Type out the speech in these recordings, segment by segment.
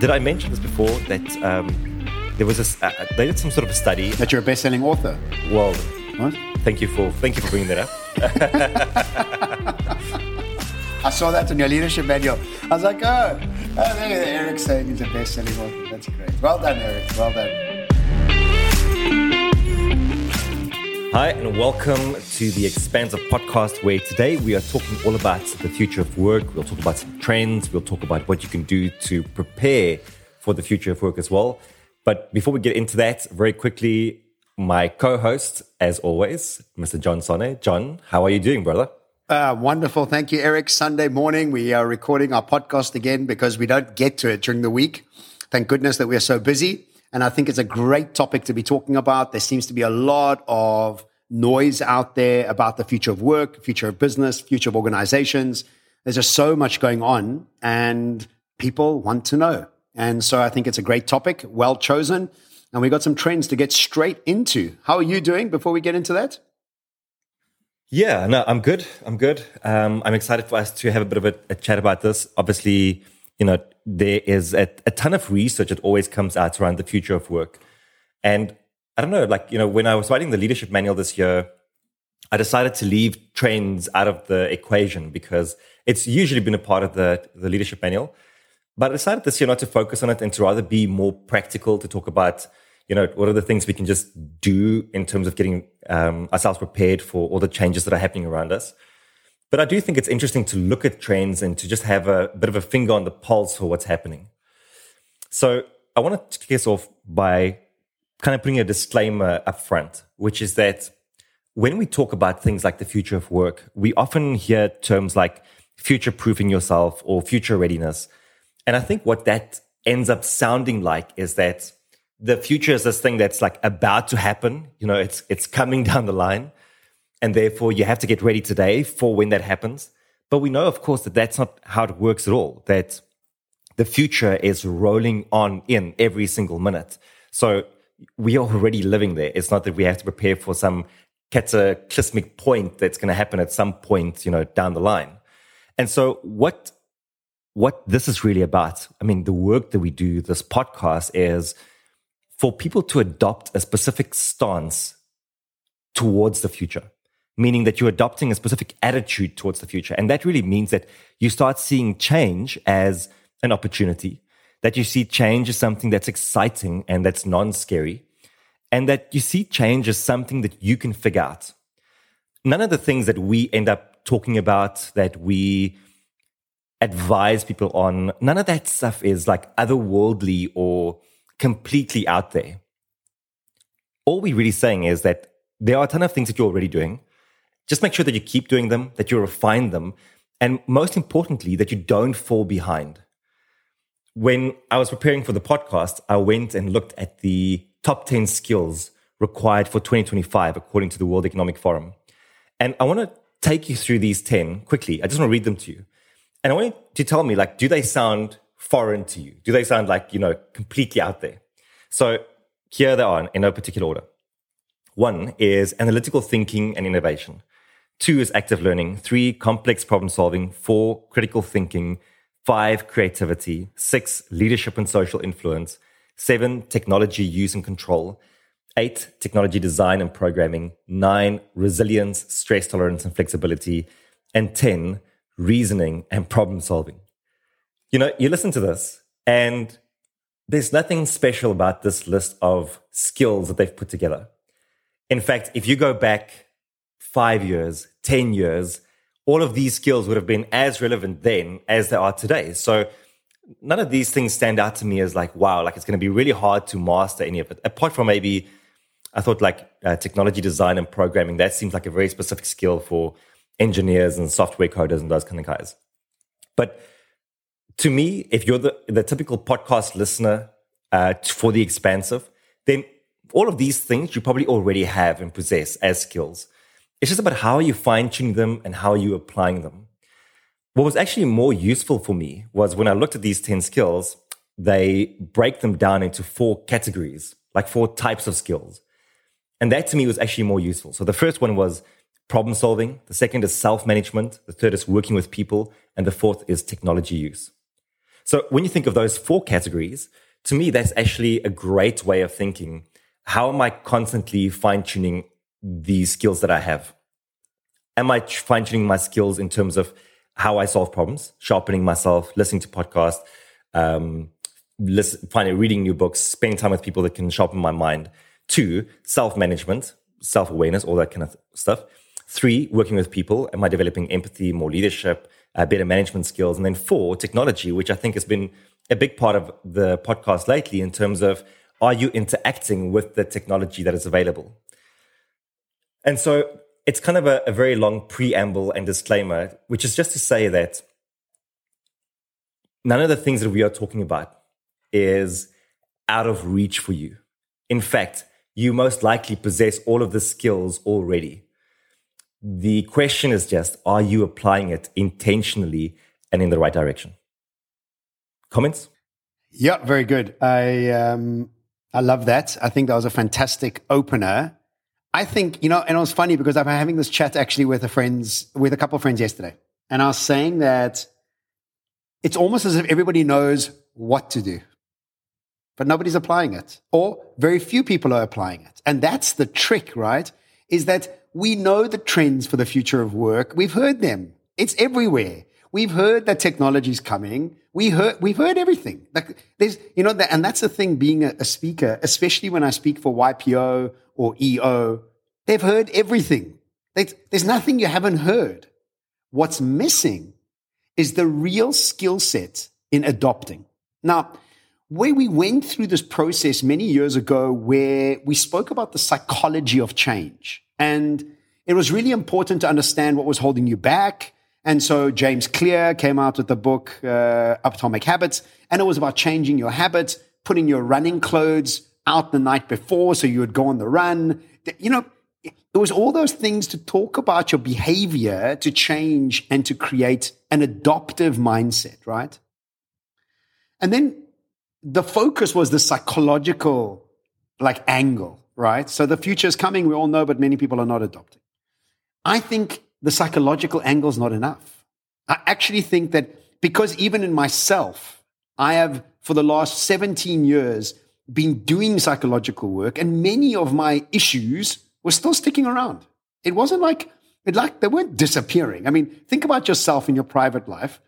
did I mention this before that um, there was a uh, they did some sort of a study that you're a best-selling author? Well, what? Thank you for thank you for bringing that up. I saw that in your leadership manual. I was like, oh, oh Erik saying he's a best-selling author. That's great. Well done, Erik. Well done. Hi, and welcome to the Expansive podcast, where today we are talking all about the future of work. We'll talk about some trends. We'll talk about what you can do to prepare for the future of work as well. But before we get into that, very quickly, my co host, as always, Mr. John Sanei. John, how are you doing, brother? Uh, wonderful. Thank you, Erik. Sunday morning, we are recording our podcast again because we don't get to it during the week. Thank goodness that we are so busy. And I think it's a great topic to be talking about. There seems to be a lot of noise out there about the future of work, future of business, future of organizations. There's just so much going on and people want to know. And so I think it's a great topic, well chosen. And we got some trends to get straight into. How are you doing before we get into that? Yeah, no, I'm good. I'm good. Um, I'm excited for us to have a bit of a, a chat about this. Obviously, you know, there is a, a ton of research that always comes out around the future of work. And I don't know, like, you know, when I was writing the leadership manual this year, I decided to leave trends out of the equation because it's usually been a part of the, the leadership manual. But I decided this year not to focus on it and to rather be more practical to talk about, you know, what are the things we can just do in terms of getting um, ourselves prepared for all the changes that are happening around us. But I do think it's interesting to look at trends and to just have a bit of a finger on the pulse for what's happening. So I want to kick us off by kind of putting a disclaimer up front, which is that when we talk about things like the future of work, we often hear terms like future proofing yourself or future readiness. And I think what that ends up sounding like is that the future is this thing that's like about to happen. You know, it's, it's coming down the line. And therefore, you have to get ready today for when that happens. But we know, of course, that that's not how it works at all, that the future is rolling on in every single minute. So we are already living there. It's not that we have to prepare for some cataclysmic point that's going to happen at some point, you know, down the line. And so what what this is really about, I mean, the work that we do, this podcast is for people to adopt a specific stance towards the future meaning that you're adopting a specific attitude towards the future. And that really means that you start seeing change as an opportunity, that you see change as something that's exciting and that's non scary, and that you see change as something that you can figure out. None of the things that we end up talking about, that we advise people on, none of that stuff is like otherworldly or completely out there. All we're really saying is that there are a ton of things that you're already doing just make sure that you keep doing them, that you refine them, and most importantly, that you don't fall behind. When I was preparing for the podcast, I went and looked at the top 10 skills required for 2025, according to the World Economic Forum. And I want to take you through these 10 quickly. I just want to read them to you. And I want you to tell me, like, do they sound foreign to you? Do they sound like, you know, completely out there? So here they are in no particular order. One is analytical thinking and innovation. Two is active learning. Three, complex problem solving. Four, critical thinking. Five, creativity. Six, leadership and social influence. Seven, technology use and control. Eight, technology design and programming. Nine, resilience, stress tolerance and flexibility. And 10, reasoning and problem solving. You know, you listen to this and there's nothing special about this list of skills that they've put together. In fact, if you go back five years, 10 years, all of these skills would have been as relevant then as they are today. So none of these things stand out to me as like, wow, like it's going to be really hard to master any of it. Apart from maybe, I thought like uh, technology design and programming, that seems like a very specific skill for engineers and software coders and those kind of guys. But to me, if you're the, the typical podcast listener uh, for the expansive, then all of these things you probably already have and possess as skills. It's just about how you fine tuning them and how you applying them. What was actually more useful for me was when I looked at these 10 skills, they break them down into four categories, like four types of skills. And that to me was actually more useful. So the first one was problem solving. The second is self management. The third is working with people. And the fourth is technology use. So when you think of those four categories, to me, that's actually a great way of thinking. How am I constantly fine tuning these skills that I have? Am I fine tuning my skills in terms of how I solve problems, sharpening myself, listening to podcasts, um, listen, finding, reading new books, spending time with people that can sharpen my mind? Two, self management, self awareness, all that kind of stuff. Three, working with people. Am I developing empathy, more leadership, uh, better management skills? And then four, technology, which I think has been a big part of the podcast lately in terms of are you interacting with the technology that is available? And so it's kind of a, a very long preamble and disclaimer, which is just to say that none of the things that we are talking about is out of reach for you. In fact, you most likely possess all of the skills already. The question is just, are you applying it intentionally and in the right direction? Comments? Yeah, very good. I um, I love that. I think that was a fantastic opener. I think you know, and it was funny because I'm having this chat actually with a friends with a couple of friends yesterday, and I was saying that it's almost as if everybody knows what to do, but nobody's applying it, or very few people are applying it, and that's the trick, right? Is that we know the trends for the future of work. We've heard them. It's everywhere. We've heard that technology is coming. We heard, we've heard everything. Like there's, you know, and that's the thing being a, a speaker, especially when I speak for YPO or EO, they've heard everything. There's nothing you haven't heard. What's missing is the real skill set in adopting. Now, where we went through this process many years ago where we spoke about the psychology of change and it was really important to understand what was holding you back and so James Clear came out with the book uh, Atomic Habits, and it was about changing your habits, putting your running clothes out the night before so you would go on the run. You know, it was all those things to talk about your behavior to change and to create an adoptive mindset, right? And then the focus was the psychological like angle, right? So the future is coming, we all know, but many people are not adopting. I think the psychological angle is not enough. I actually think that because even in myself, I have for the last 17 years been doing psychological work and many of my issues were still sticking around. It wasn't like, it like they weren't disappearing. I mean, think about yourself in your private life.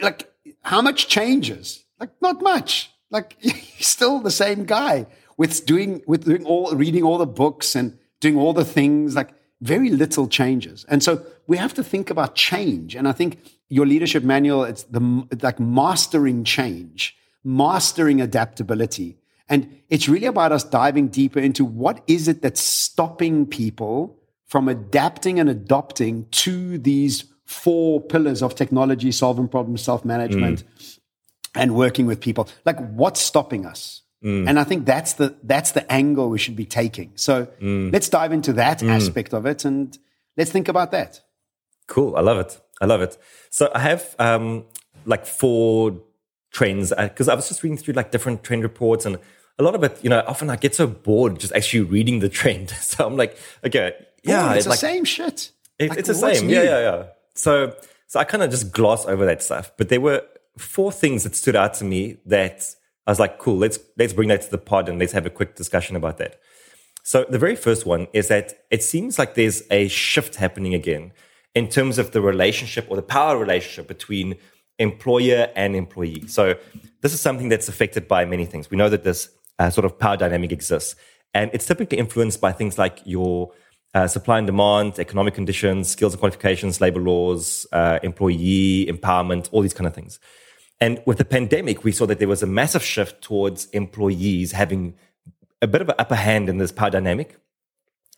Like how much changes? Like not much. Like you're still the same guy with doing, with doing all, reading all the books and doing all the things. Like very little changes. And so we have to think about change. And I think your leadership manual, it's the like mastering change, mastering adaptability. And it's really about us diving deeper into what is it that's stopping people from adapting and adopting to these four pillars of technology, solving problems, self-management, mm. and working with people. Like what's stopping us? Mm. And I think that's the that's the angle we should be taking. So mm. let's dive into that mm. aspect of it and let's think about that. Cool. I love it. I love it. So I have um, like four trends because uh, I was just reading through like different trend reports and a lot of it, you know, often I get so bored just actually reading the trend. So I'm like, okay, yeah, oh, it's, the like, same shit. It, like, it's the same. New? Yeah, yeah, yeah. So so I kind of just gloss over that stuff. But there were four things that stood out to me that I was like, cool, let's let's bring that to the pod and let's have a quick discussion about that. So the very first one is that it seems like there's a shift happening again in terms of the relationship or the power relationship between employer and employee. So this is something that's affected by many things. We know that this uh, sort of power dynamic exists, and it's typically influenced by things like your uh, supply and demand, economic conditions, skills and qualifications, labor laws, uh, employee empowerment, all these kind of things. And with the pandemic, we saw that there was a massive shift towards employees having a bit of an upper hand in this power dynamic.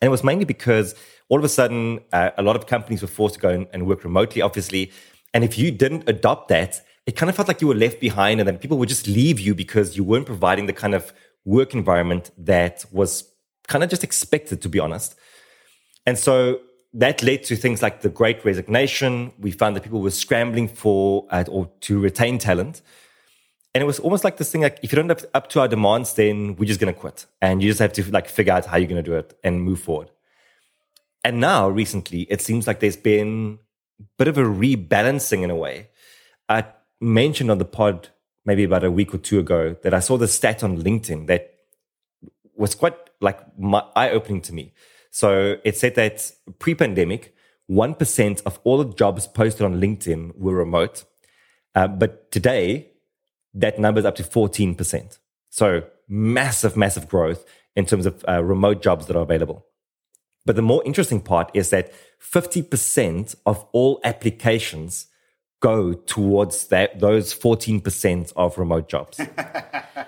And it was mainly because all of a sudden, uh, a lot of companies were forced to go and work remotely, obviously. And if you didn't adopt that, it kind of felt like you were left behind and then people would just leave you because you weren't providing the kind of work environment that was kind of just expected, to be honest. And so that led to things like the great resignation. We found that people were scrambling for uh, or to retain talent. And it was almost like this thing like, if you don't up, up to our demands, then we're just going to quit. And you just have to like figure out how you're going to do it and move forward. And now, recently, it seems like there's been a bit of a rebalancing in a way. I mentioned on the pod maybe about a week or two ago that I saw the stat on LinkedIn that was quite like eye opening to me. So it said that pre pandemic, 1% of all the jobs posted on LinkedIn were remote. Uh, but today, that number is up to 14%. So massive, massive growth in terms of uh, remote jobs that are available. But the more interesting part is that 50% of all applications go towards that those 14% of remote jobs.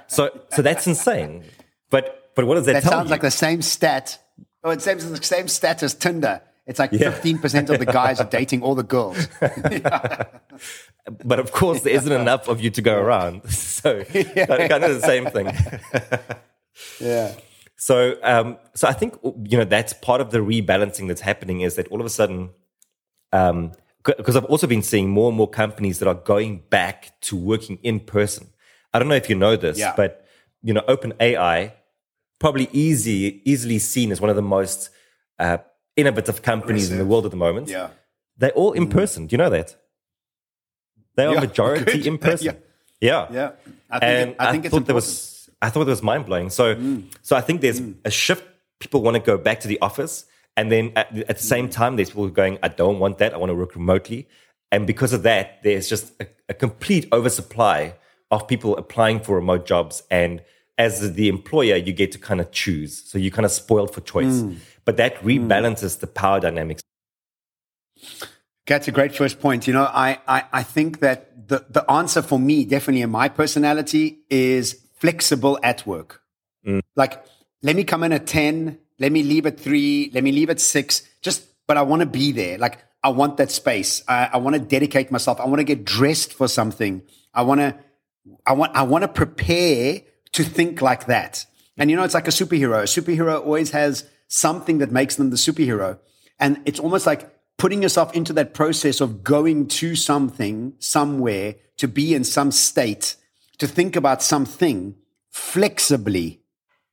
so so that's insane. But but what does that, tell you? that sounds you? like the same stat. Oh, it seems the same stat as Tinder. It's like Yeah. 15% of the guys are dating all the girls. but of course there isn't enough of you to go around. So kind of the same thing. Yeah. So, um, so I think you know that's part of the rebalancing that's happening is that all of a sudden, because I've also been seeing more and more companies that are going back to working in person. I don't know if you know this, Yeah. but you know, OpenAI probably easy, easily seen as one of the most uh, innovative companies in the world at the moment. Yeah. They're all in mm-hmm. person. Do you know that? They are Yeah, majority good. in person. Yeah. yeah Yeah. I think, and it, I think it's thought important. that was I thought it was mind blowing. So mm. so I think there's mm. a shift. People want to go back to the office, and then at, at the same time, there's people going, "I don't want that. I want to work remotely." And because of that, there's just a, a complete oversupply of people applying for remote jobs. And as the employer, you get to kind of choose. So you're kind of spoiled for choice. Mm. But that mm. rebalances the power dynamics. That's a great first point. You know, I, I, I think that the, the answer for me, definitely in my personality, is flexible at work. Mm. Like, let me come in at 10, let me leave at three, let me leave at six, just, but I want to be there. Like, I want that space. I, I want to dedicate myself. I want to get dressed for something. I want to, I want, I want to prepare to think like that. And you know, it's like a superhero. A superhero always has something that makes them the superhero. And it's almost like putting yourself into that process of going to something, somewhere, to be in some state, to think about something flexibly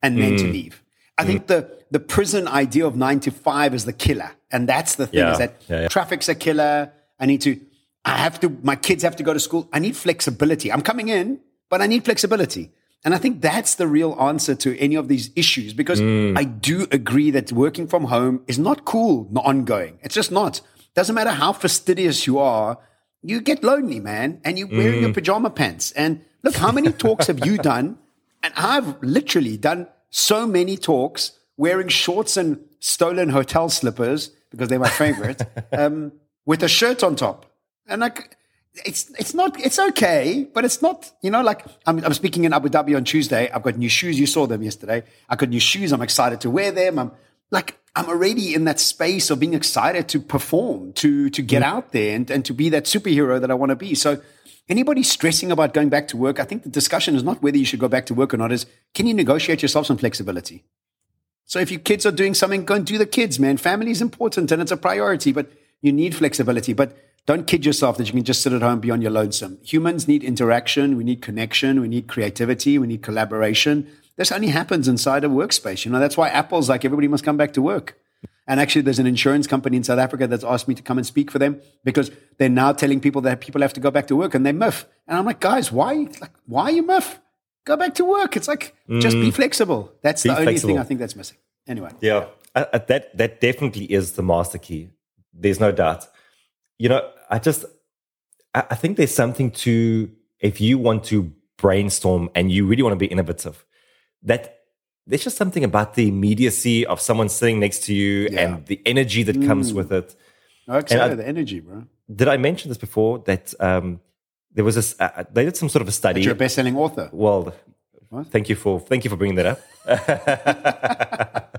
and then to mm. leave. I think the, the prison idea of nine to five is the killer. And that's the thing Yeah. is that Yeah, yeah. traffic's a killer. I need to, I have to, my kids have to go to school. I need flexibility. I'm coming in, but I need flexibility. And I think that's the real answer to any of these issues because mm. I do agree that working from home is not cool, not ongoing. It's just not. Doesn't matter how fastidious you are, you get lonely, man, and you're wearing your mm. pajama pants. And look, how many talks have you done? And I've literally done so many talks wearing shorts and stolen hotel slippers because they're my favorite, um, with a shirt on top. And like, it's it's not it's okay, but it's not you know like I'm I'm speaking in Abu Dhabi on Tuesday. I've got new shoes. You saw them yesterday. I got new shoes. I'm excited to wear them. I'm like I'm already in that space of being excited to perform, to to get out there and and to be that superhero that I want to be. So anybody stressing about going back to work, I think the discussion is not whether you should go back to work or not. Is can you negotiate yourself some flexibility? So if your kids are doing something, go and do the kids, man. Family is important and it's a priority, but you need flexibility. But don't kid yourself that you can just sit at home be on your lonesome. Humans need interaction. We need connection. We need creativity. We need collaboration. This only happens inside a workspace. You know, that's why Apple's like everybody must come back to work. And actually, there's an insurance company in South Africa that's asked me to come and speak for them because they're now telling people that people have to go back to work and they miff. And I'm like, guys, why? Like, why you miff? Go back to work. It's like just be mm. flexible. That's Be the only thing. I think that's missing. Anyway, Yeah, that that definitely is the master key. There's no doubt. You know, I just I, I think there's something to if you want to brainstorm and you really want to be innovative, that there's just something about the immediacy of someone sitting next to you Yeah. and the energy that comes with it. okay, I- the energy, bro. Did I mention this before? That um, there was a s- uh, they did some sort of a study. You're a best-selling author. Well, What? thank you for thank you for bringing that up.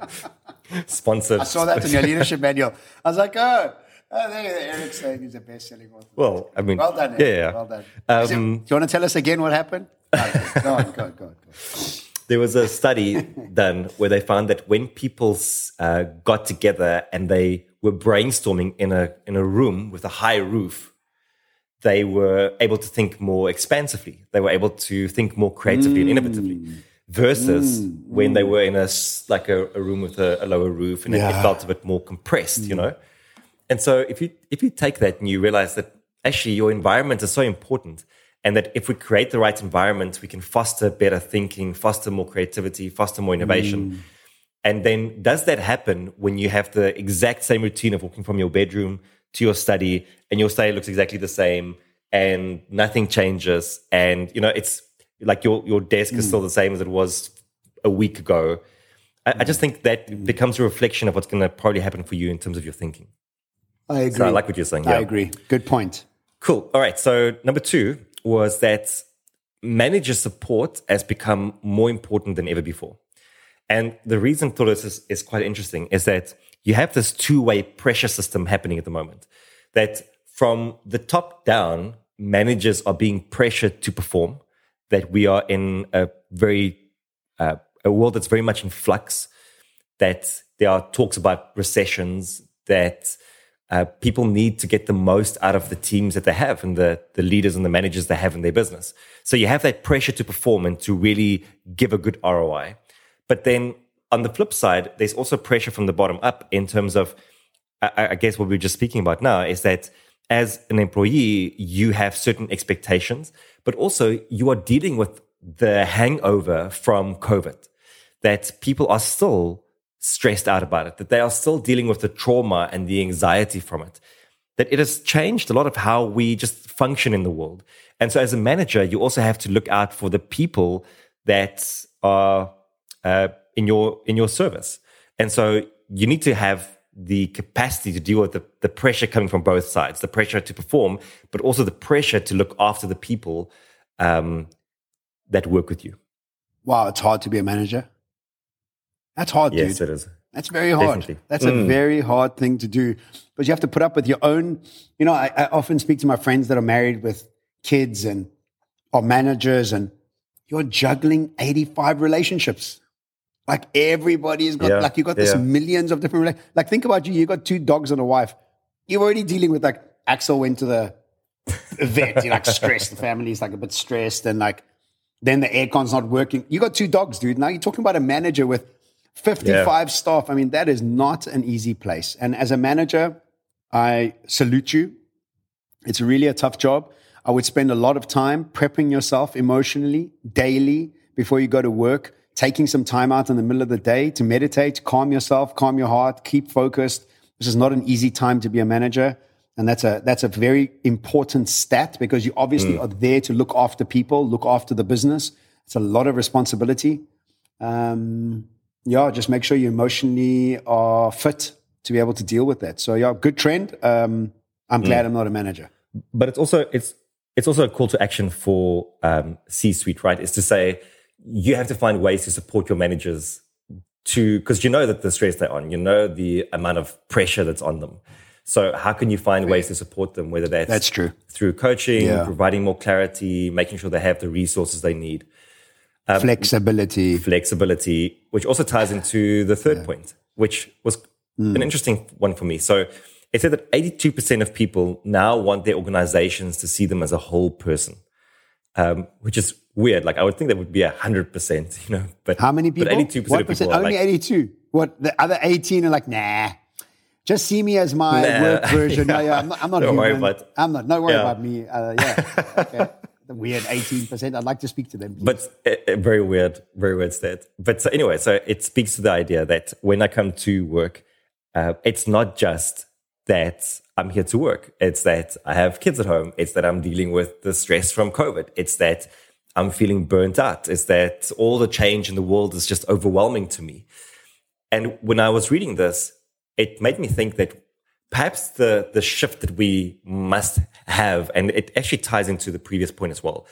Sponsored. I saw that in your leadership manual. I was like, oh, oh there, Erik's saying he's a best-selling author. Well, I mean, Well done, Yeah, Erik. yeah. Well done. Um, it- do you want to tell us again what happened? Go on, go on, go on. Go on. There was a study done where they found that when people uh, got together and they were brainstorming in a in a room with a high roof, they were able to think more expansively. They were able to think more creatively and innovatively. Mm. Versus mm. when they mm. were in a like a, a room with a, a lower roof and it, it felt a bit more compressed, you know. And so if you if you take that and you realize that actually your environment is so important, And that if we create the right environment, we can foster better thinking, foster more creativity, foster more innovation. Mm. And then does that happen when you have the exact same routine of walking from your bedroom to your study and your study looks exactly the same and nothing changes and you know it's like your your desk mm. is still the same as it was a week ago. I, I just think that mm. becomes a reflection of what's going to probably happen for you in terms of your thinking. I agree. So I like what you're saying. Yeah. I agree. Good point. Cool. All right. So number two was that manager support has become more important than ever before. And the reason for this is, is quite interesting is that you have this two-way pressure system happening at the moment. That from the top down, managers are being pressured to perform. That we are in a very uh, a world that's very much in flux. That there are talks about recessions. That uh, people need to get the most out of the teams that they have and the, the leaders and the managers they have in their business. So you have that pressure to perform and to really give a good ROI. But then on the flip side, there's also pressure from the bottom up in terms of, I, I guess what we are just speaking about now is that as an employee, you have certain expectations, but also you are dealing with the hangover from COVID that people are still stressed out about it, that they are still dealing with the trauma and the anxiety from it, that it has changed a lot of how we just function in the world. And so, as a manager, you also have to look out for the people that are uh, in your in your service. And so, you need to have the capacity to deal with the, the pressure coming from both sides the pressure to perform but also the pressure to look after the people um, that work with you wow it's hard to be a manager that's hard, yes, dude. it is. That's very hard. Definitely. That's mm. a very hard thing to do. But you have to put up with your own. You know, I, I, often speak to my friends that are married with kids and are managers, and you're juggling 85 relationships. Like everybody's got, yeah. like you've got this yeah. millions of different. Relationships. Like think about you. You've got two dogs and a wife. You're already dealing with like Axel went to the vet. You're like stressed. The family's like a bit stressed, and like then the aircon's not working. You got two dogs, dude. Now you're talking about a manager with 55 yeah. staff. I mean, that is not an easy place. And as a manager, I salute you. It's really a tough job. I would spend a lot of time prepping yourself emotionally, daily, before you go to work, taking some time out in the middle of the day to meditate, calm yourself, calm your heart, keep focused. This is not an easy time to be a manager. And that's a, that's a very important stat because you obviously mm. are there to look after people, look after the business. It's a lot of responsibility. Um, yeah, just make sure you emotionally are fit to be able to deal with that. So yeah, good trend. Um, I'm glad mm. I'm not a manager. But it's also it's it's also a call to action for um, C-suite, right? Is to say you have to find ways to support your managers to because you know that the stress they're on, you know the amount of pressure that's on them. So how can you find ways to support them? Whether that's that's true through coaching, yeah. providing more clarity, making sure they have the resources they need. Um, flexibility. Flexibility, which also ties into the third yeah. point, which was mm. an interesting one for me. So it said that 82% of people now want their organizations to see them as a whole person, um, which is weird. Like I would think that would be 100%, you know, but how many people? But 82% what of people Only like, 82. What the other 18 are like, nah, just see me as my nah. work version. yeah. No, yeah, I'm not, I'm not don't human. worry about I'm not, don't worry yeah. about me. Uh, yeah. Okay weird 18%. I'd like to speak to them. Please. But uh, very weird, very weird stat. But so anyway, so it speaks to the idea that when I come to work, uh, it's not just that I'm here to work. It's that I have kids at home. It's that I'm dealing with the stress from COVID. It's that I'm feeling burnt out. It's that all the change in the world is just overwhelming to me. And when I was reading this, it made me think that perhaps the the shift that we must have, and it actually ties into the previous point as well,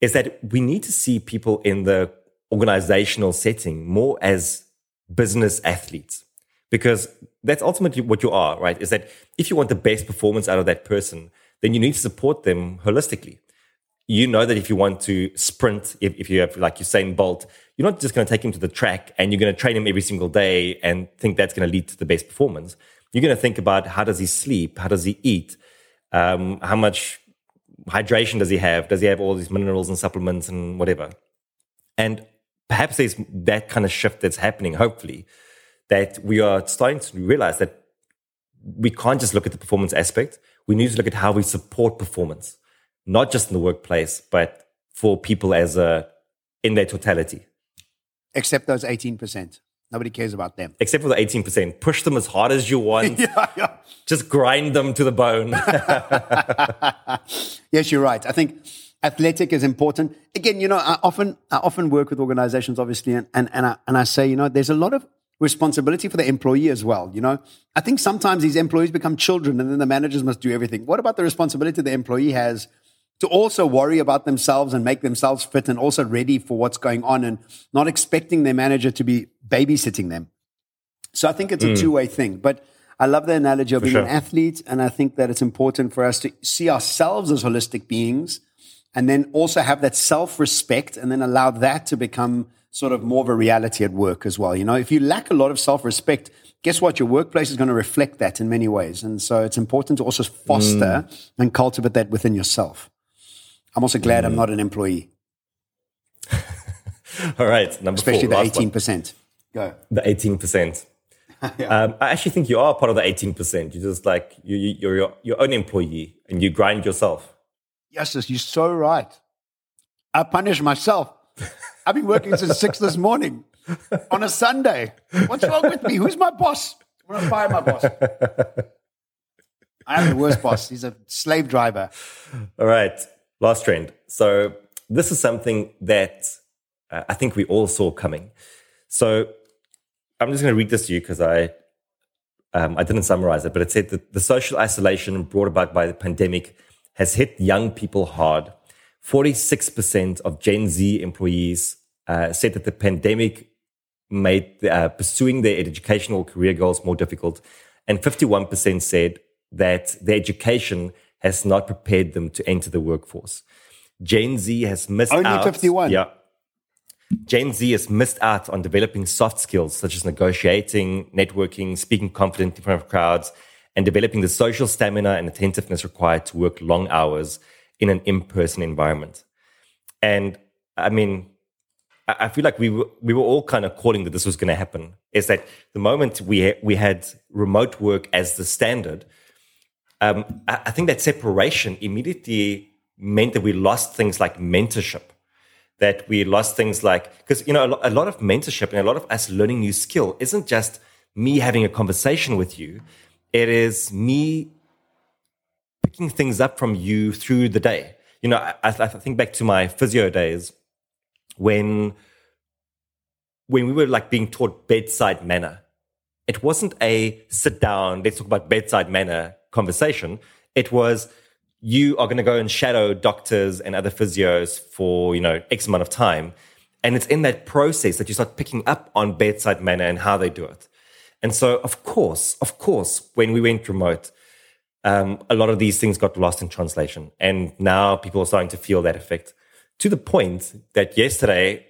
is that we need to see people in the organizational setting more as business athletes, because that's ultimately what you are, right? Is that if you want the best performance out of that person, then you need to support them holistically. You know that if you want to sprint, if, if you have like Usain Bolt, you're not just going to take him to the track and you're going to train him every single day and think that's going to lead to the best performance you're going to think about how does he sleep? How does he eat? Um, how much hydration does he have? Does he have all these minerals and supplements and whatever? And perhaps there's that kind of shift that's happening, hopefully, that we are starting to realize that we can't just look at the performance aspect. We need to look at how we support performance. not just in the workplace, but for people as a in their totality. Except those 18%. Nobody cares about them. Except for the 18%. Push them as hard as you want. yeah, yeah. Just grind them to the bone. yes, you're right. I think athletic is important. Again, you know, I often I often work with organizations, obviously, and, and, and, I, and I say, you know, there's a lot of responsibility for the employee as well. You know, I think sometimes these employees become children and then the managers must do everything. What about the responsibility the employee has to also worry about themselves and make themselves fit and also ready for what's going on and not expecting their manager to be babysitting them? So I think it's a mm. two way thing. But I love the analogy of for being sure. an athlete. And I think that it's important for us to see ourselves as holistic beings and then also have that self respect and then allow that to become sort of more of a reality at work as well. You know, if you lack a lot of self respect, guess what? Your workplace is going to reflect that in many ways. And so it's important to also foster mm. and cultivate that within yourself. I'm also glad mm. I'm not an employee. All right. Number Especially four, the 18%. Go. The 18%. yeah. um, I actually think you are part of the 18%. You're just like, you, you're your, your own employee and you grind yourself. Yes, you're so right. I punish myself I've been working since six this morning on a Sunday. What's wrong with me? Who's my boss? I'm going to fire my boss. I am the worst boss. He's a slave driver. All right. Last trend. So, this is something that uh, I think we all saw coming. So, I'm just going to read this to you because I um, I didn't summarize it, but it said that the social isolation brought about by the pandemic has hit young people hard 46% of Gen Z employees uh, said that the pandemic made uh, pursuing their educational career goals more difficult. And 51% said that their education has not prepared them to enter the workforce. Gen Z has missed Only out. Only 51. Yeah. Gen Z has missed out on developing soft skills such as negotiating, networking, speaking confidently in front of crowds, and developing the social stamina and attentiveness required to work long hours in an in-person environment. And I mean, I feel like we were, we were all kind of calling that this was going to happen. Is that the moment we we had remote work as the standard, um, I, I think that separation immediately meant that we lost things like mentorship. That we lost things like because you know a, lot of mentorship and a lot of us learning new skill isn't just me having a conversation with you. It is me picking things up from you through the day. You know, I, I think back to my physio days when when we were like being taught bedside manner. It wasn't a sit down, let's talk about bedside manner conversation. It was you are going to go and shadow doctors and other physios for, you know, X amount of time. And it's in that process that you start picking up on bedside manner and how they do it. And so, of course, of course, when we went remote, um, a lot of these things got lost in translation. And now people are starting to feel that effect to the point that yesterday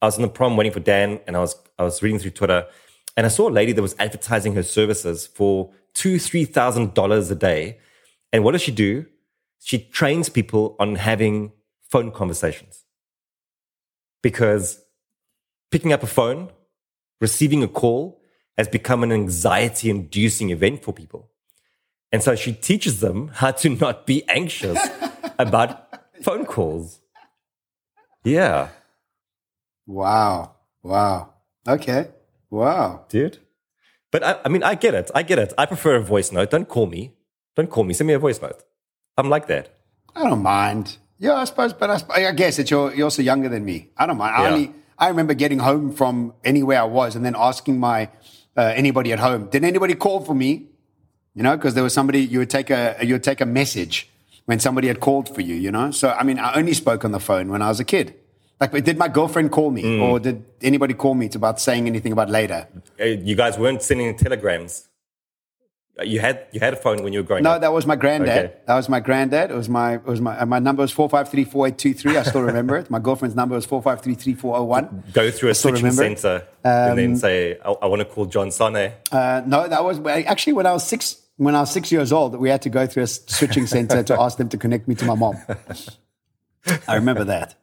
I was in the prom waiting for Dan and I was, I was reading through Twitter and I saw a lady that was advertising her services for two, three thousand dollars a day. And what does she do? She trains people on having phone conversations because picking up a phone, receiving a call has become an anxiety inducing event for people. And so she teaches them how to not be anxious about phone calls. Yeah. Wow. Wow. Okay. Wow. Dude. But I, I, mean, I get it. I get it. I prefer a voice note. Don't call me. Don't call me. Send me a voice note. I'm like that. I don't mind. Yeah, I suppose, but I, I guess it's you're, you're also younger than me. I don't mind. Yeah. I only, I remember getting home from anywhere I was and then asking my uh, anybody at home, did anybody call for me? you know, because there was somebody you would take a you would take a message when somebody had called for you, you know. So I mean, I only spoke on the phone when I was a kid. Like, did my girlfriend call me, mm. or did anybody call me to about saying anything about later? Uh, you guys weren't sending telegrams. Uh, you had you had a phone when you were growing no, up. No, that was my granddad. Okay. That was my granddad. It was my it was my my number was four five three four eight two three. I still remember it. My girlfriend's number was four five three three four zero oh one. Go through a switching center um, and then um, say, I, I, want to call John Sanei." Uh, no, that was actually when I was six when I was six years old, we had to go through a switching center to ask them to connect me to my mom. I remember that.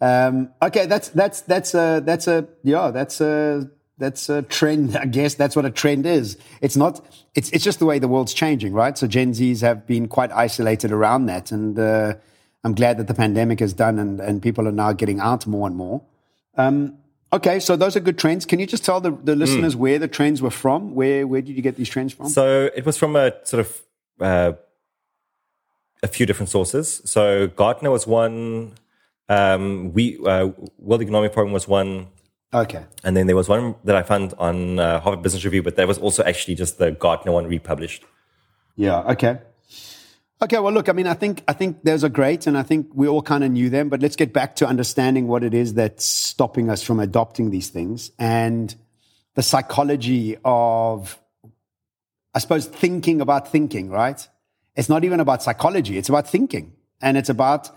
Um, okay, that's that's that's a that's a yeah that's a that's a trend. I guess that's what a trend is. It's not. It's it's just the way the world's changing, right? So Gen Zs have been quite isolated around that, and uh, I'm glad that the pandemic is done and and people are now getting out more and more. Um, okay, so those are good trends. Can you just tell the, the listeners mm. where the trends were from? Where where did you get these trends from? So it was from a sort of uh, a few different sources. So Gartner was one. Um, we uh, World Economic Forum was one. Okay. And then there was one that I found on uh, Harvard Business Review, but that was also actually just the Gartner one republished. Yeah. Okay. Okay. Well, look. I mean, I think I think those are great, and I think we all kind of knew them. But let's get back to understanding what it is that's stopping us from adopting these things and the psychology of, I suppose, thinking about thinking. Right. It's not even about psychology. It's about thinking, and it's about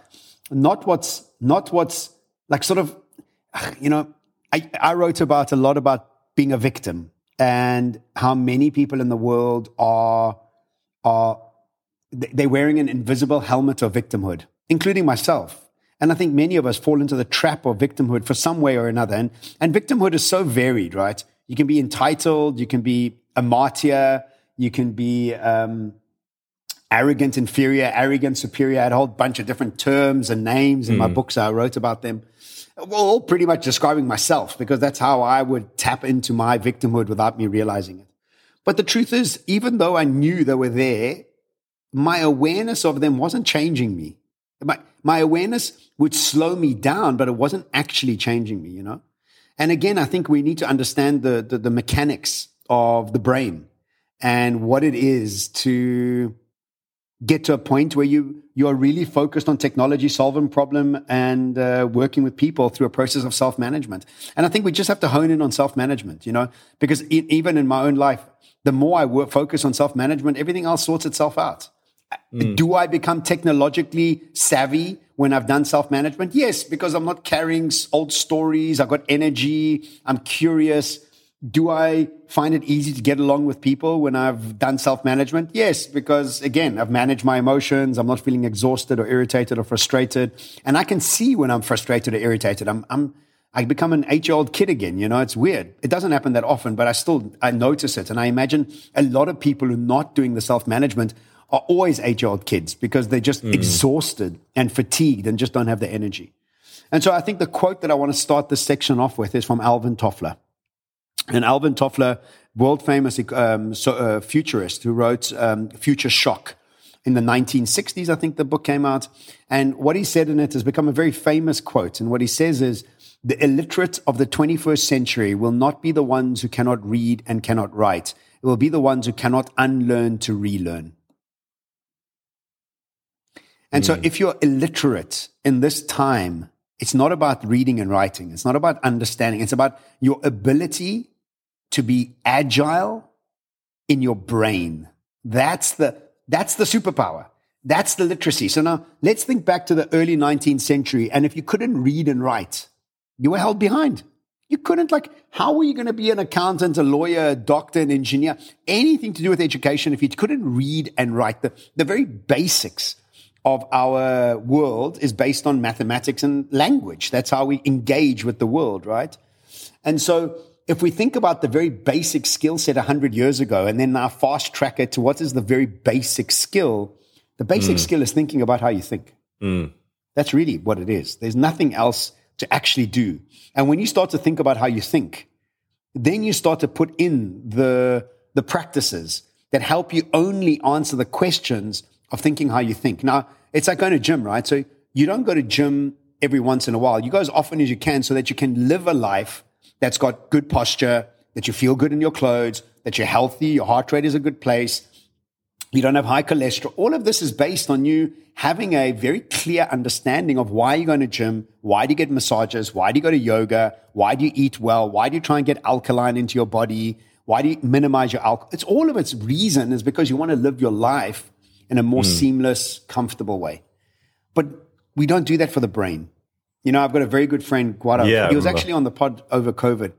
not what's not what's like sort of, you know I, I wrote about a lot about being a victim and how many people in the world are are they're wearing an invisible helmet of victimhood, including myself. And I think many of us fall into the trap of victimhood for some way or another. And, and victimhood is so varied, right? You can be entitled, you can be a martyr, you can be um, arrogant, inferior, arrogant, superior. I had a whole bunch of different terms and names in mm. my hmm. books. I wrote about them well, pretty much describing myself because that's how I would tap into my victimhood without me realizing it. But the truth is, even though I knew they were there, my awareness of them wasn't changing me. My, my awareness would slow me down, but it wasn't actually changing me, you know? And again, I think we need to understand the, the, the mechanics of the brain and what it is to get to a point where you you are really focused on technology, solving problem, and uh, working with people through a process of self management. And I think we just have to hone in on self management, you know, because it, even in my own life, the more I work, focus on self management, everything else sorts itself out. Mm. Do I become technologically savvy when I've done self management? Yes, because I'm not carrying old stories. I've got energy. I'm curious. Do I find it easy to get along with people when I've done self management? Yes, because again, I've managed my emotions. I'm not feeling exhausted or irritated or frustrated. And I can see when I'm frustrated or irritated. I'm, I'm, I become an eight year old kid again. You know, it's weird. It doesn't happen that often, but I still, I notice it. And I imagine a lot of people who are not doing the self management are always eight year old kids because they're just mm. exhausted and fatigued and just don't have the energy. And so I think the quote that I want to start this section off with is from Alvin Toffler. And Alvin Toffler, world famous um, so, uh, futurist who wrote um, Future Shock in the 1960s, I think the book came out. And what he said in it has become a very famous quote. And what he says is, the illiterate of the 21st century will not be the ones who cannot read and cannot write. It will be the ones who cannot unlearn to relearn. And mm. so, hmm. if you're illiterate in this time, it's not about reading and writing. It's not about understanding. It's about your ability to be agile in your brain. That's the, that's the superpower. That's the literacy. So now let's think back to the early 19th century. And if you couldn't read and write, you were held behind. You couldn't, like, how were you going to be an accountant, a lawyer, a doctor, an engineer, anything to do with education if you couldn't read and write? The, the very basics of our world is based on mathematics and language. That's how we engage with the world, right? And so if we think about the very basic skill set 100 years ago and then now fast track it to what is the very basic skill, the basic mm. skill is thinking about how you think. Mm. That's really what it is. There's nothing else to actually do. And when you start to think about how you think, then you start to put in the, the practices that help you only answer the questions of thinking how you think. Now, it's like going to gym, right? So you don't go to gym every once in a while. You go as often as you can so that you can live a life that's got good posture, that you feel good in your clothes, that you're healthy, your heart rate is a good place, you don't have high cholesterol. All of this is based on you having a very clear understanding of why you're going to gym, why do you get massages, why do you go to yoga, why do you eat well, why do you try and get alkaline into your body, why do you minimize your alcohol. It's all of its reason is because you want to live your life in a more mm. seamless, comfortable way. But we don't do that for the brain. You know, I've got a very good friend, Guado. Yeah, he was actually on the pod over COVID,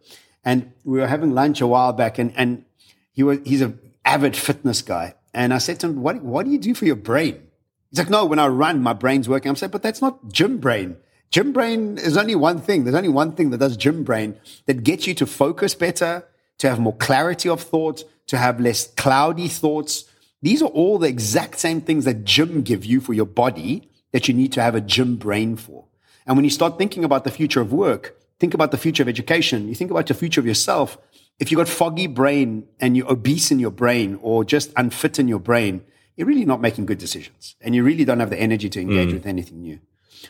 and we were having lunch a while back, and and he was he's an avid fitness guy, and I said to him, "What what do you do for your brain?" He's like, "No, when I run, my brain's working." I'm saying, "But that's not gym brain. Gym brain is only one thing. There's only one thing that does gym brain that gets you to focus better, to have more clarity of thought, to have less cloudy thoughts. These are all the exact same things that gym give you for your body that you need to have a gym brain for. And when you start thinking about the future of work, think about the future of education, you think about the future of yourself. If you've got foggy brain and you're obese in your brain or just unfit in your brain, you're really not making good decisions and you really don't have the energy to engage mm. with anything new.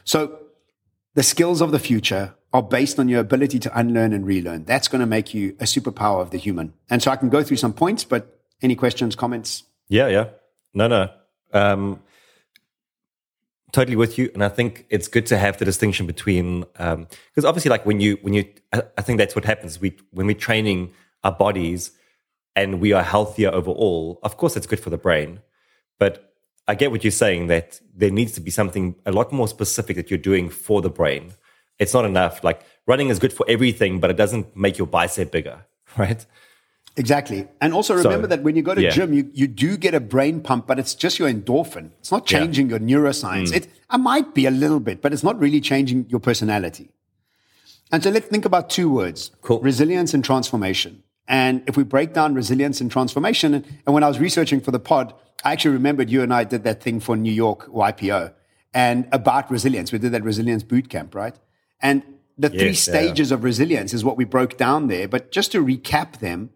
So the skills of the future are based on your ability to unlearn and relearn. That's going to make you a superpower of the human. And so I can go through some points, but any questions, comments? Yeah, yeah. No, no. Um, totally with you. And I think it's good to have the distinction between, because um, obviously, like when you, when you, I, I think that's what happens. We, when we're training our bodies and we are healthier overall, of course, it's good for the brain. But I get what you're saying that there needs to be something a lot more specific that you're doing for the brain. It's not enough. Like running is good for everything, but it doesn't make your bicep bigger, right? Exactly. And also remember so, that when you go to yeah. gym, you, you do get a brain pump, but it's just your endorphin. It's not changing yeah. your neuroscience. Mm. It, it might be a little bit, but it's not really changing your personality. And so let's think about two words cool. resilience and transformation. And if we break down resilience and transformation, and, and when I was researching for the pod, I actually remembered you and I did that thing for New York YPO and about resilience. We did that resilience boot camp, right? And the yes, three stages yeah. of resilience is what we broke down there. But just to recap them,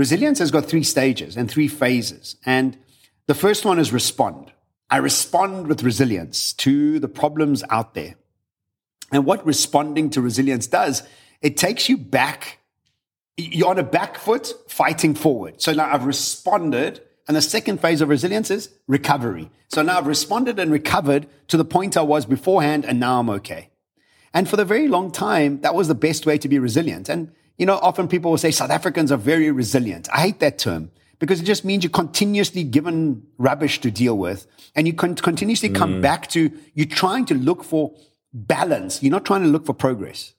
resilience has got three stages and three phases. And the first one is respond. I respond with resilience to the problems out there. And what responding to resilience does, it takes you back. You're on a back foot fighting forward. So now I've responded. And the second phase of resilience is recovery. So now I've responded and recovered to the point I was beforehand, and now I'm okay. And for the very long time, that was the best way to be resilient. And, you know, often people will say South Africans are very resilient. I hate that term because it just means you're continuously given rubbish to deal with and you can continuously come mm. back to, you're trying to look for balance. You're not trying to look for progress.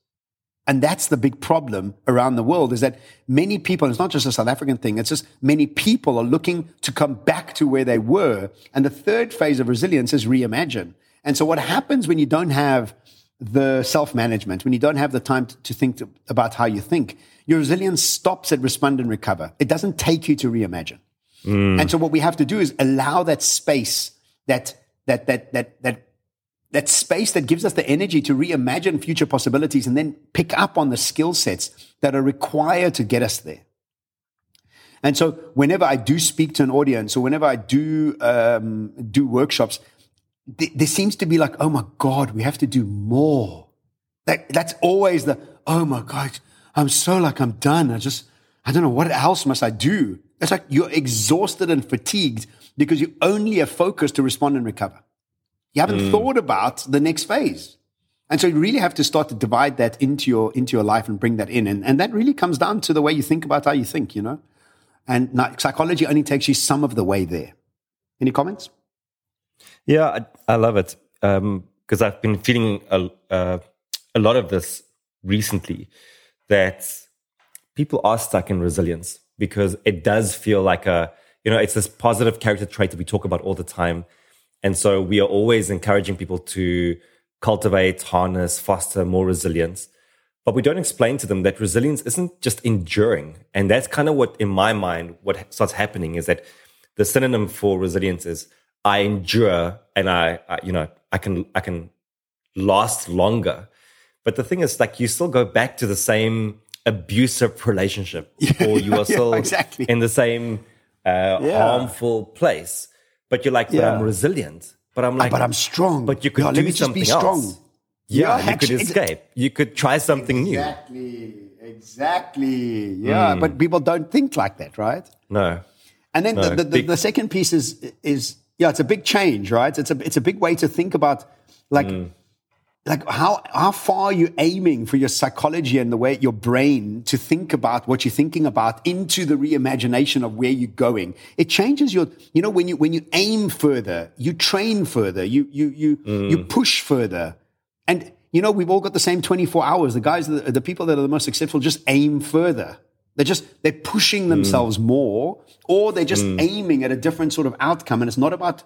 And that's the big problem around the world is that many people, it's not just a South African thing, it's just many people are looking to come back to where they were. And the third phase of resilience is reimagine. And so what happens when you don't have the self management, when you don't have the time to, think to, about how you think, your resilience stops at respond and recover. It doesn't take you to reimagine. Mm. And so what we have to do is allow that space, that, that, that, that, that, that space that gives us the energy to reimagine future possibilities and then pick up on the skill sets that are required to get us there. And so whenever I do speak to an audience or whenever I do, um, do workshops, there seems to be like, oh my God, we have to do more. That, that's always the, oh my God, I'm so like, I'm done. I just, I don't know what else must I do. It's like you're exhausted and fatigued because you only have focus to respond and recover. You haven't mm. thought about the next phase. And so you really have to start to divide that into your, into your life and bring that in. And, and that really comes down to the way you think about how you think, you know? And psychology only takes you some of the way there. Any comments? Yeah, I, I love it because um, I've been feeling a, uh, a lot of this recently that people are stuck in resilience because it does feel like a you know it's this positive character trait that we talk about all the time. And so we are always encouraging people to cultivate harness foster more resilience. But we don't explain to them that resilience isn't just enduring. And that's kind of what in my mind what starts happening is that the synonym for resilience is I endure and I, I, you know I can I can last longer. But the thing is, like, you still go back to the same abusive relationship, or you are still yeah, exactly. in the same uh, yeah. harmful place. But you're like, but I'm resilient. But I'm like, but I'm strong. But you could do let me something just be strong. else. Yeah, you could escape. You could try something exactly, new. Exactly. Exactly. Yeah, mm. but people don't think like that, right? No. And then no. The, the, the, the, second piece is is yeah, it's a big change, right? It's a it's a big way to think about like mm. like how how far are you aiming for your psychology and the way your brain to think about what you're thinking about into the reimagination of where you're going. It changes your you know when you when you aim further, you train further, you you you mm. you push further. And you know, we've all got the same 24 hours. The guys, the, the people that are the most successful just aim further. They're just, they're pushing themselves mm. more or they're just mm. aiming at a different sort of outcome. And it's not about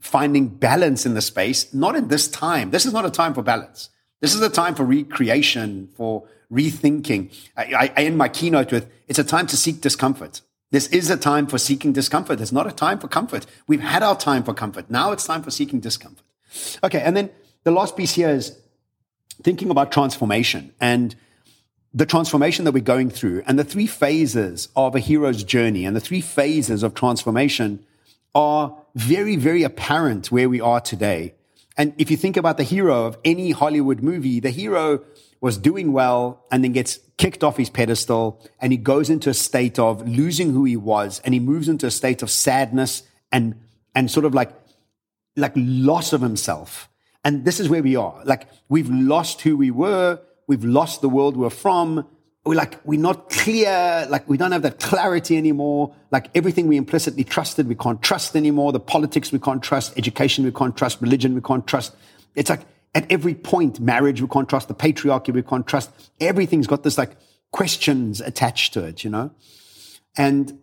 finding balance in the space, not in this time. This is not a time for balance. This is a time for recreation, for rethinking. I, I end my keynote with it's a time to seek discomfort. This is a time for seeking discomfort. It's not a time for comfort. We've had our time for comfort. Now it's time for seeking discomfort. Okay. And then the last piece here is thinking about transformation and the transformation that we're going through and the three phases of a hero's journey and the three phases of transformation are very, very apparent where we are today. And if you think about the hero of any Hollywood movie, the hero was doing well and then gets kicked off his pedestal and he goes into a state of losing who he was and he moves into a state of sadness and, and sort of like, like loss of himself. And this is where we are. Like we've lost who we were. We've lost the world we're from. We're like, we're not clear. Like we don't have that clarity anymore. Like everything we implicitly trusted, we can't trust anymore. The politics we can't trust. Education we can't trust. Religion we can't trust. It's like at every point, marriage we can't trust. The patriarchy we can't trust. Everything's got this like questions attached to it, you know? And,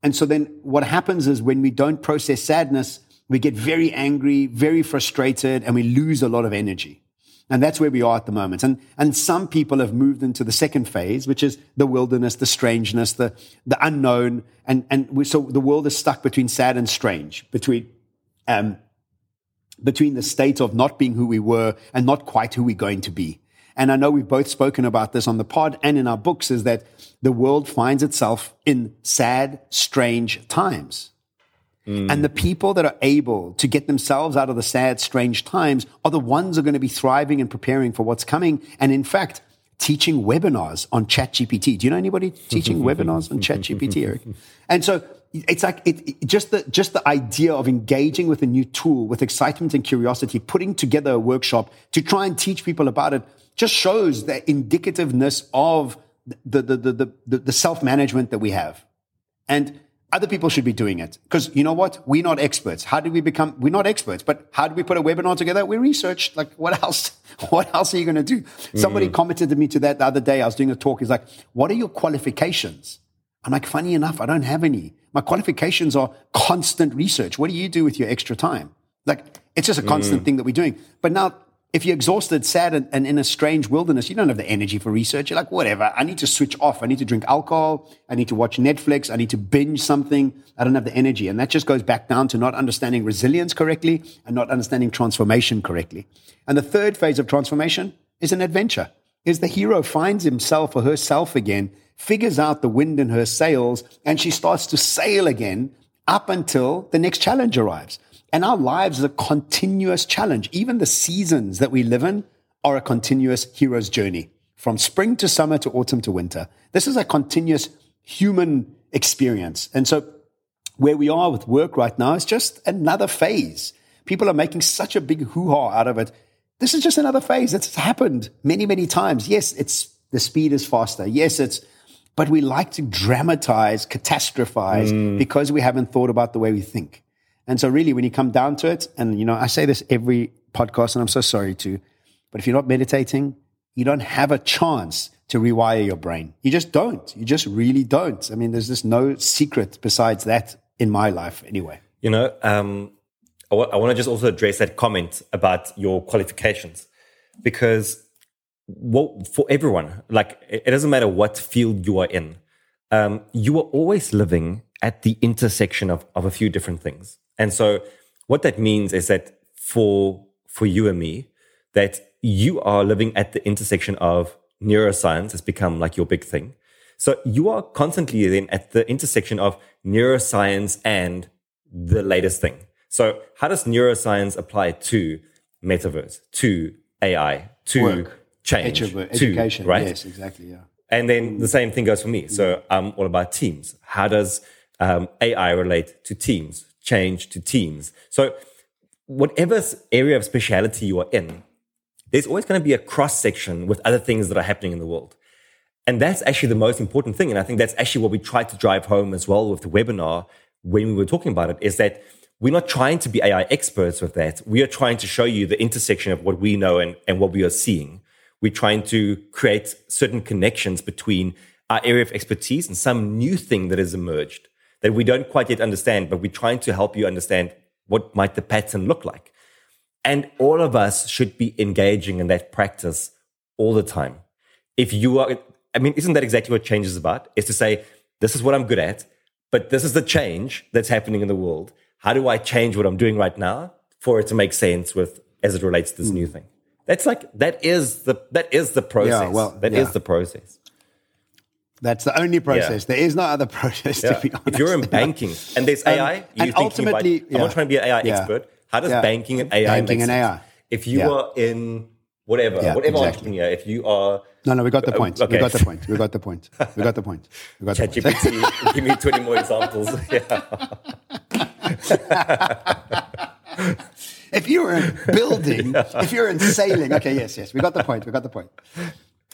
and so then what happens is when we don't process sadness, we get very angry, very frustrated, and we lose a lot of energy. And that's where we are at the moment. And, and some people have moved into the second phase, which is the wilderness, the strangeness, the, the unknown. And, and we, so the world is stuck between sad and strange, between, um, between the state of not being who we were and not quite who we're going to be. And I know we've both spoken about this on the pod and in our books is that the world finds itself in sad, strange times. Mm. And the people that are able to get themselves out of the sad, strange times are the ones who are going to be thriving and preparing for what's coming. And in fact, teaching webinars on ChatGPT. Do you know anybody teaching webinars on ChatGPT, Erik? And so it's like it, it, just the just the idea of engaging with a new tool with excitement and curiosity, putting together a workshop to try and teach people about it, just shows the indicativeness of the the the the, the self management that we have. And other people should be doing it. Because you know what? We're not experts. How did we become, we're not experts, but how did we put a webinar together? We researched, like, what else, what else are you going to do? Mm. Somebody commented to me to that the other day. I was doing a talk. He's like, what are your qualifications? I'm like, funny enough, I don't have any. My qualifications are constant research. What do you do with your extra time? Like, it's just a constant mm. thing that we're doing. But now if you're exhausted, sad, and, and, in a strange wilderness, you don't have the energy for research. You're like, whatever. I need to switch off. I need to drink alcohol. I need to watch Netflix. I need to binge something. I don't have the energy. And that just goes back down to not understanding resilience correctly and not understanding transformation correctly. And the third phase of transformation is an adventure. Is the hero finds himself or herself again, figures out the wind in her sails, and she starts to sail again up until the next challenge arrives. And our lives is a continuous challenge. Even the seasons that we live in are a continuous hero's journey from spring to summer to autumn to winter. This is a continuous human experience. And so where we are with work right now is just another phase. People are making such a big hoo-ha out of it. This is just another phase. It's happened many, many times. Yes, it's the speed is faster. Yes, it's, but we like to dramatize, catastrophize mm. because we haven't thought about the way we think. And so really, when you come down to it, and you know, I say this every podcast, and I'm so sorry to, but if you're not meditating, you don't have a chance to rewire your brain. You just don't. You just really don't. I mean, there's just no secret besides that in my life, anyway. You know, um, I, w- I want to just also address that comment about your qualifications because for everyone, like it doesn't matter what field you are in, um, you are always living at the intersection of, of a few different things. And so what that means is that for for you and me, that you are living at the intersection of neuroscience has become like your big thing. So you are constantly then at the intersection of neuroscience and the latest thing. So how does neuroscience apply to metaverse, to AI, to Work. change, education? To, right? Yes, exactly. Yeah. And then the same thing goes for me. So I'm all about teams. How does um, AI relate to teams, change to teams. So, whatever area of speciality you are in, there's always going to be a cross section with other things that are happening in the world. And that's actually the most important thing. And I think that's actually what we tried to drive home as well with the webinar when we were talking about it is that we're not trying to be AI experts with that. We are trying to show you the intersection of what we know and, and what we are seeing. We're trying to create certain connections between our area of expertise and some new thing that has emerged that we don't quite yet understand, but we're trying to help you understand what might the pattern look like. And all of us should be engaging in that practice all the time. If you are, I mean, isn't that exactly what change is about? Is to say, this is what I'm good at, but this is the change that's happening in the world. How do I change what I'm doing right now for it to make sense with as it relates to this mm. new thing? That's like that is the that is the process. Yeah, well, that yeah. is the process. That's the only process. Yeah. There is no other process. Yeah. To be honest. If you're in banking and there's AI, um, you and ultimately, about, I'm not trying to be an AI expert. How does banking and AI banking and AI? If you are in whatever, whatever exactly. entrepreneur, if you are no, no, we got the point. Okay. We got the point. We got the point. We got the point. We got the point. ChatGPT, give me 20 more examples. if you're in building, yeah. if you're in sailing, okay, yes, yes, we got the point. We got the point.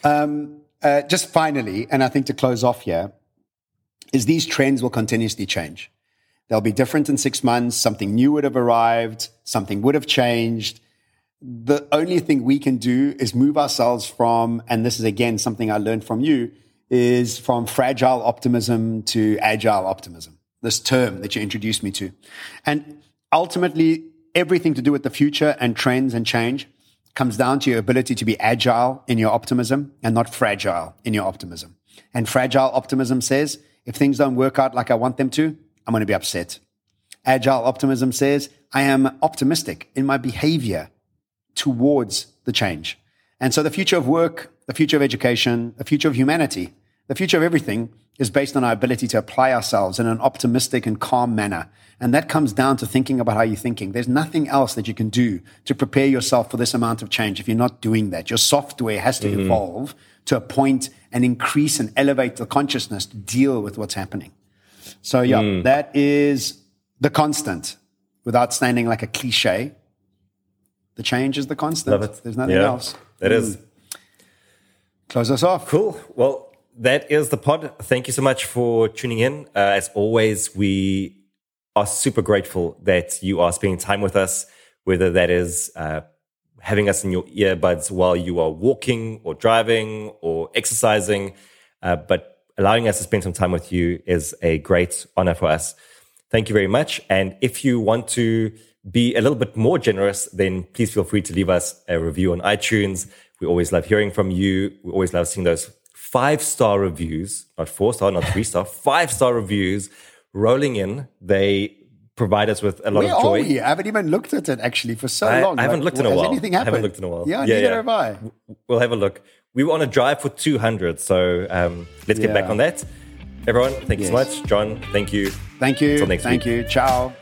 Um, uh, just finally, and I think to close off here, is these trends will continuously change. They'll be different in six months. Something new would have arrived. Something would have changed the only thing we can do is move ourselves from, and this is again something I learned from you, is from fragile optimism to agile optimism. This term that you introduced me to. And ultimately, everything to do with the future and trends and change comes down to your ability to be agile in your optimism and not fragile in your optimism. And fragile optimism says, if things don't work out like I want them to, I'm going to be upset. Agile optimism says, I am optimistic in my behavior towards the change. And so the future of work, the future of education, the future of humanity, the future of everything is based on our ability to apply ourselves in an optimistic and calm manner. And that comes down to thinking about how you're thinking. There's nothing else that you can do to prepare yourself for this amount of change if you're not doing that. Your software has to mm-hmm. evolve to a point and increase and elevate the consciousness to deal with what's happening. So yeah, mm. that is the constant without sounding like a cliche the change is the constant. There's nothing yeah, else. That mm. is. Close us off. Cool. Well, that is the pod. Thank you so much for tuning in. Uh, as always, we are super grateful that you are spending time with us, whether that is uh, having us in your earbuds while you are walking or driving or exercising. Uh, but allowing us to spend some time with you is a great honor for us. Thank you very much. And if you want to be a little bit more generous, then please feel free to leave us a review on iTunes. We always love hearing from you. We always love seeing those five star reviews, not four star, not three star, five star reviews rolling in. They provide us with a lot Where of joy. Are we? I haven't even looked at it actually for so I, long. I haven't like, looked in a while. anything happened? I haven't looked in a while. Yeah, yeah neither yeah. have I. We'll have a look. We were on a drive for 200, so um, let's yeah. get back on that. Everyone, thank yes. you so much. John, thank you. Thank you. Until next thank week. you. Ciao.